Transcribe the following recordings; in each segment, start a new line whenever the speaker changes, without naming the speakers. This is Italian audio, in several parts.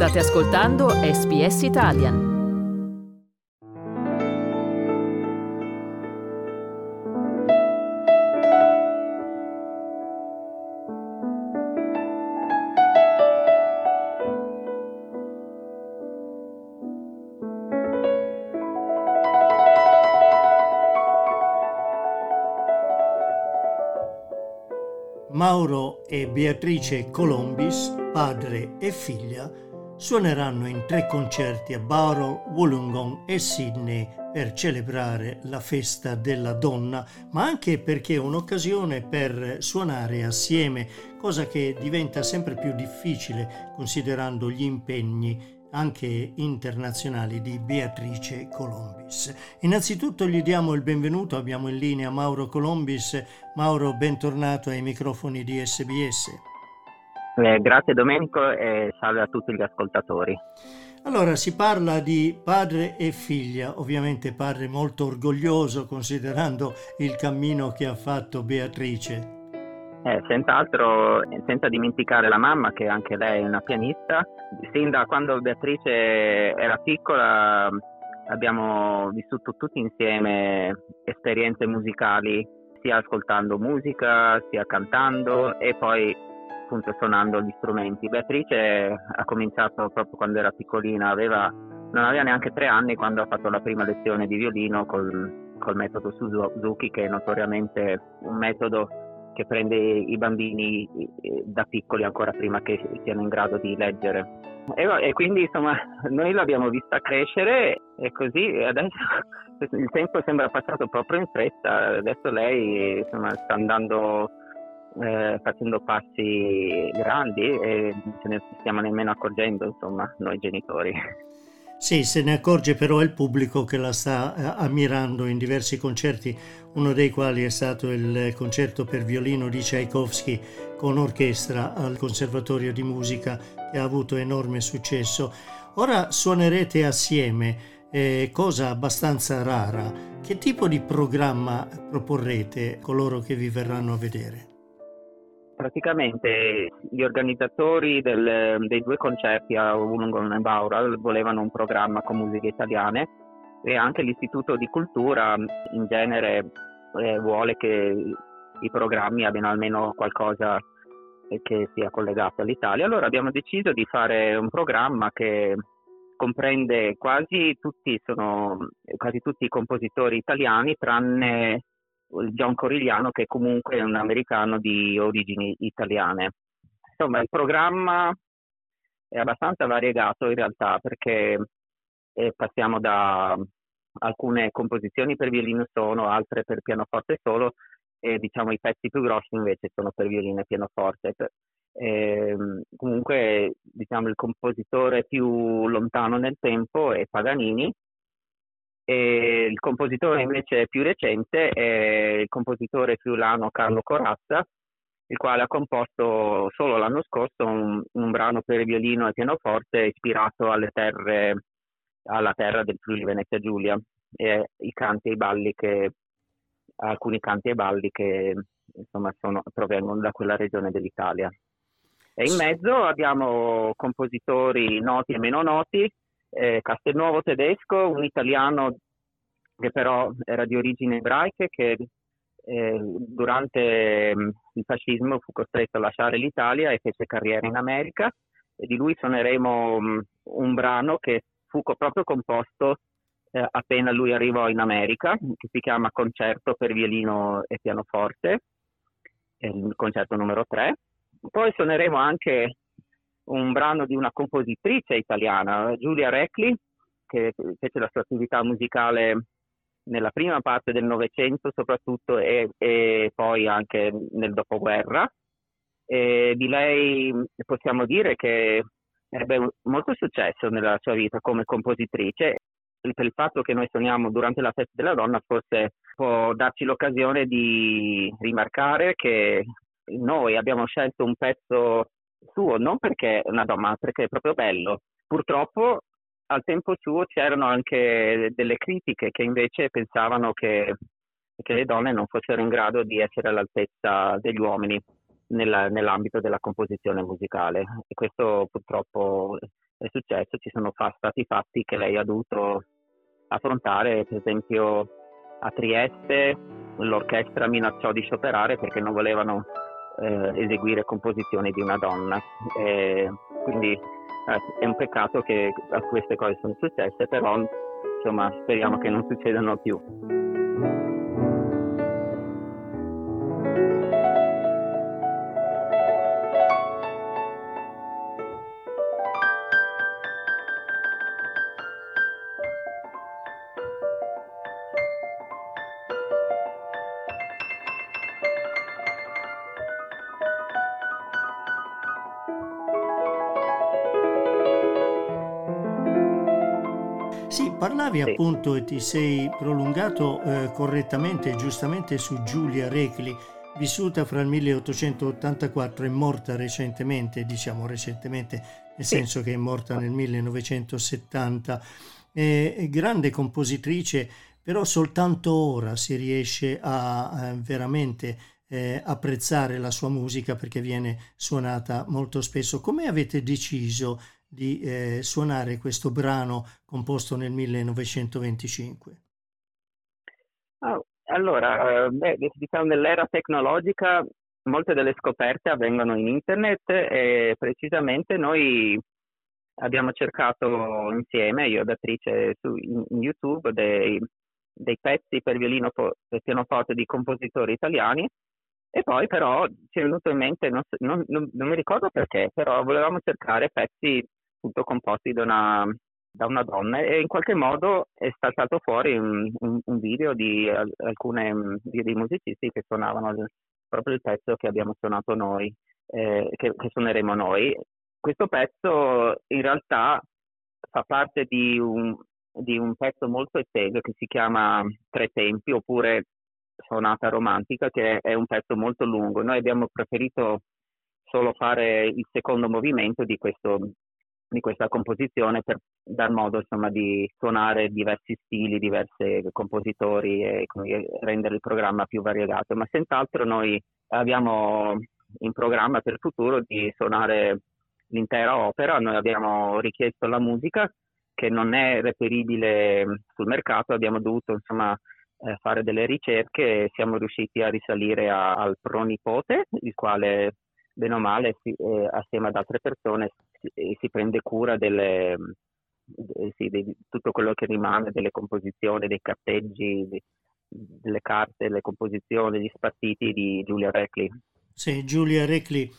State ascoltando SBS Italian.
Mauro e Beatrice Colombis, padre e figlia, suoneranno in tre concerti a Barrow, Wollongong e Sydney per celebrare la festa della donna, ma anche perché è un'occasione per suonare assieme, cosa che diventa sempre più difficile considerando gli impegni anche internazionali di Beatrice Colombis. Innanzitutto gli diamo il benvenuto, abbiamo in linea Mauro Colombis. Mauro, bentornato ai microfoni di SBS.
Eh, grazie Domenico e salve a tutti gli ascoltatori.
Allora, si parla di padre e figlia, ovviamente padre molto orgoglioso considerando il cammino che ha fatto Beatrice.
Eh, senz'altro, senza dimenticare la mamma che anche lei è una pianista. Sin da quando Beatrice era piccola abbiamo vissuto tutti insieme esperienze musicali, sia ascoltando musica, sia cantando e poi appunto suonando gli strumenti. Beatrice ha cominciato proprio quando era piccolina, aveva, non aveva neanche tre anni quando ha fatto la prima lezione di violino col, col metodo Suzuki, che è notoriamente un metodo che prende i bambini da piccoli ancora prima che siano in grado di leggere. E, e quindi insomma noi l'abbiamo vista crescere e così adesso il tempo sembra passato proprio in fretta, adesso lei insomma, sta andando eh, facendo passi grandi e non ce ne stiamo nemmeno accorgendo, insomma, noi genitori.
Sì, se ne accorge però il pubblico che la sta eh, ammirando in diversi concerti, uno dei quali è stato il concerto per violino di Tchaikovsky con orchestra al Conservatorio di Musica che ha avuto enorme successo. Ora suonerete assieme, eh, cosa abbastanza rara. Che tipo di programma proporrete coloro che vi verranno a vedere?
Praticamente gli organizzatori del, dei due concerti a Wollongong e Baural volevano un programma con musiche italiane e anche l'Istituto di Cultura in genere eh, vuole che i programmi abbiano almeno qualcosa che sia collegato all'Italia. Allora abbiamo deciso di fare un programma che comprende quasi tutti, sono, quasi tutti i compositori italiani tranne John Corigliano che comunque è un americano di origini italiane. Insomma, il programma è abbastanza variegato in realtà perché eh, passiamo da alcune composizioni per violino solo, altre per pianoforte solo e diciamo i pezzi più grossi invece sono per violino e pianoforte. Eh, comunque diciamo il compositore più lontano nel tempo è Paganini e il compositore invece più recente è il compositore friulano Carlo Corazza, il quale ha composto solo l'anno scorso un, un brano per violino e pianoforte ispirato alle terre, alla terra del Friuli Venezia Giulia e i canti e i balli che alcuni canti e balli che insomma sono, provengono da quella regione dell'Italia. E in mezzo abbiamo compositori noti e meno noti, eh, Castelnuovo tedesco, un italiano che però era di origini ebraiche che eh, durante mh, il fascismo fu costretto a lasciare l'Italia e fece carriera in America e di lui suoneremo mh, un brano che fu co- proprio composto eh, appena lui arrivò in America, che si chiama Concerto per violino e pianoforte, il concerto numero 3. Poi suoneremo anche un brano di una compositrice italiana, Giulia Recli, che fece la sua attività musicale nella prima parte del Novecento soprattutto e, e, poi anche nel dopoguerra. E di lei possiamo dire che ebbe molto successo nella sua vita come compositrice. Per il fatto che noi suoniamo durante la festa della donna forse può darci l'occasione di rimarcare che noi abbiamo scelto un pezzo suo non perché è una donna, ma perché è proprio bello. Purtroppo al tempo suo c'erano anche delle critiche che invece pensavano che, che le donne non fossero in grado di essere all'altezza degli uomini nella, nell'ambito della composizione musicale e questo purtroppo è successo, ci sono stati fatti che lei ha dovuto affrontare, per esempio a Trieste l'orchestra minacciò di scioperare perché non volevano eh, eseguire composizioni di una donna. E quindi eh, è un peccato che queste cose sono successe, però insomma speriamo che non succedano più.
Parlavi sì. appunto e ti sei prolungato eh, correttamente e giustamente su Giulia Recli, vissuta fra il 1884 e morta recentemente, diciamo recentemente, nel sì. senso che è morta nel 1970. È grande compositrice, però soltanto ora si riesce a, a veramente eh, apprezzare la sua musica perché viene suonata molto spesso. Come avete deciso di eh, suonare questo brano composto nel 1925?
Oh, allora, eh, beh, diciamo nell'era tecnologica molte delle scoperte avvengono in internet e precisamente noi abbiamo cercato insieme, io ed attrice su in, in YouTube, dei, dei, pezzi per violino e pianoforte di compositori italiani e poi però ci è venuto in mente, non, non, non mi ricordo perché, però volevamo cercare pezzi appunto composti da una, da una donna e in qualche modo è saltato fuori un, un, un video di alcuni dei musicisti che suonavano proprio il pezzo che abbiamo suonato noi, eh, che, che suoneremo noi. Questo pezzo in realtà fa parte di un, di un pezzo molto esteso che si chiama Tre Tempi oppure Sonata Romantica, che è un pezzo molto lungo. Noi abbiamo preferito solo fare il secondo movimento di questo, di questa composizione per dar modo insomma, di suonare diversi stili, diversi compositori e quindi, rendere il programma più variegato. Ma senz'altro noi abbiamo in programma per il futuro di suonare l'intera opera, noi abbiamo richiesto la musica che non è reperibile sul mercato, abbiamo dovuto insomma eh, fare delle ricerche e siamo riusciti a risalire a, al pronipote, il quale bene o male si, eh, assieme ad altre persone si, si prende cura delle, eh, sì, di tutto quello che rimane delle composizioni, dei carteggi, di, delle carte, le composizioni, gli spartiti di Giulia Recli.
Sì, Giulia Recli,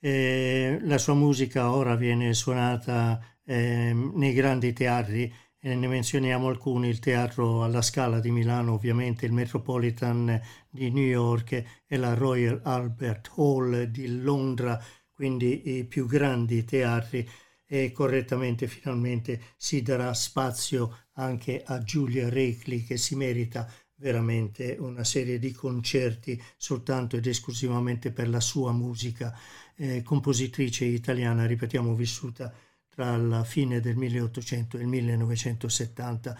eh, la sua musica ora viene suonata eh, nei grandi teatri e ne menzioniamo alcuni, il Teatro alla Scala di Milano, ovviamente il Metropolitan di New York e la Royal Albert Hall di Londra, quindi i più grandi teatri. E correttamente finalmente si darà spazio anche a Giulia Recli che si merita veramente una serie di concerti soltanto ed esclusivamente per la sua musica, eh, compositrice italiana, ripetiamo, vissuta tra la fine del 1800 e il 1970.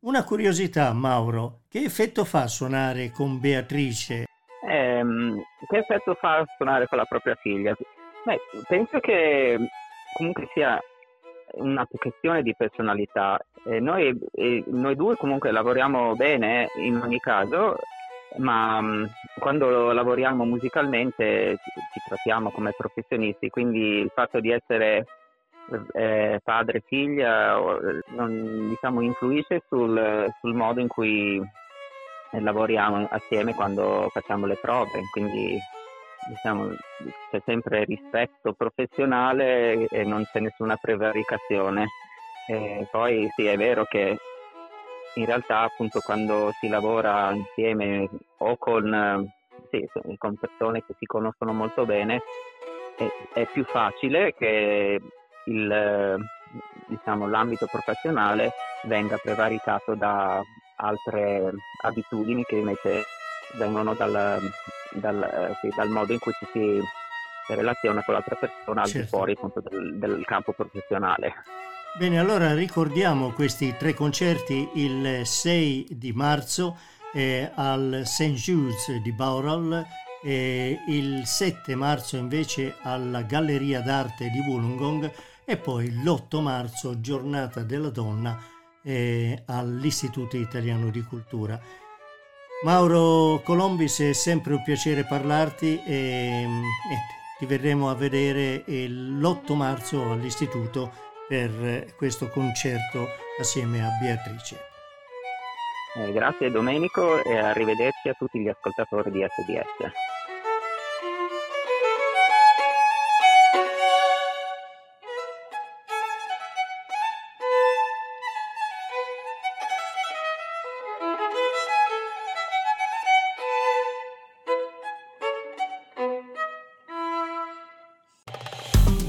Una curiosità, Mauro, che effetto fa suonare con Beatrice?
Eh, che effetto fa suonare con la propria figlia? Beh, penso che comunque sia una questione di personalità. Eh, noi, eh, noi, due comunque lavoriamo bene in ogni caso, ma mh, mm, quando lavoriamo musicalmente ci, ci trattiamo come professionisti, quindi il fatto di essere eh, padre figlia non diciamo, influisce sul, sul, modo in cui lavoriamo assieme quando facciamo le prove, quindi diciamo, c'è sempre rispetto professionale e non c'è nessuna prevaricazione. E poi sì, è vero che in realtà appunto quando si lavora insieme o con, sì, con persone che si conoscono molto bene è, è più facile che il, diciamo, l'ambito professionale venga prevaricato da altre abitudini che invece vengono dal, dal, sì, dal modo in cui ci si relaziona con l'altra persona al di certo. fuori appunto, del, del campo professionale.
Bene, allora ricordiamo questi tre concerti il 6 di marzo eh, al St. Jules di Baural e il 7 marzo invece alla Galleria d'Arte di Wollongong e poi l'8 marzo, giornata della donna, eh, all'Istituto Italiano di Cultura. Mauro Colombis, è sempre un piacere parlarti e, e ti verremo a vedere l'8 marzo all'Istituto per questo concerto assieme a Beatrice.
Eh, grazie Domenico e arrivederci a tutti gli ascoltatori di SDS.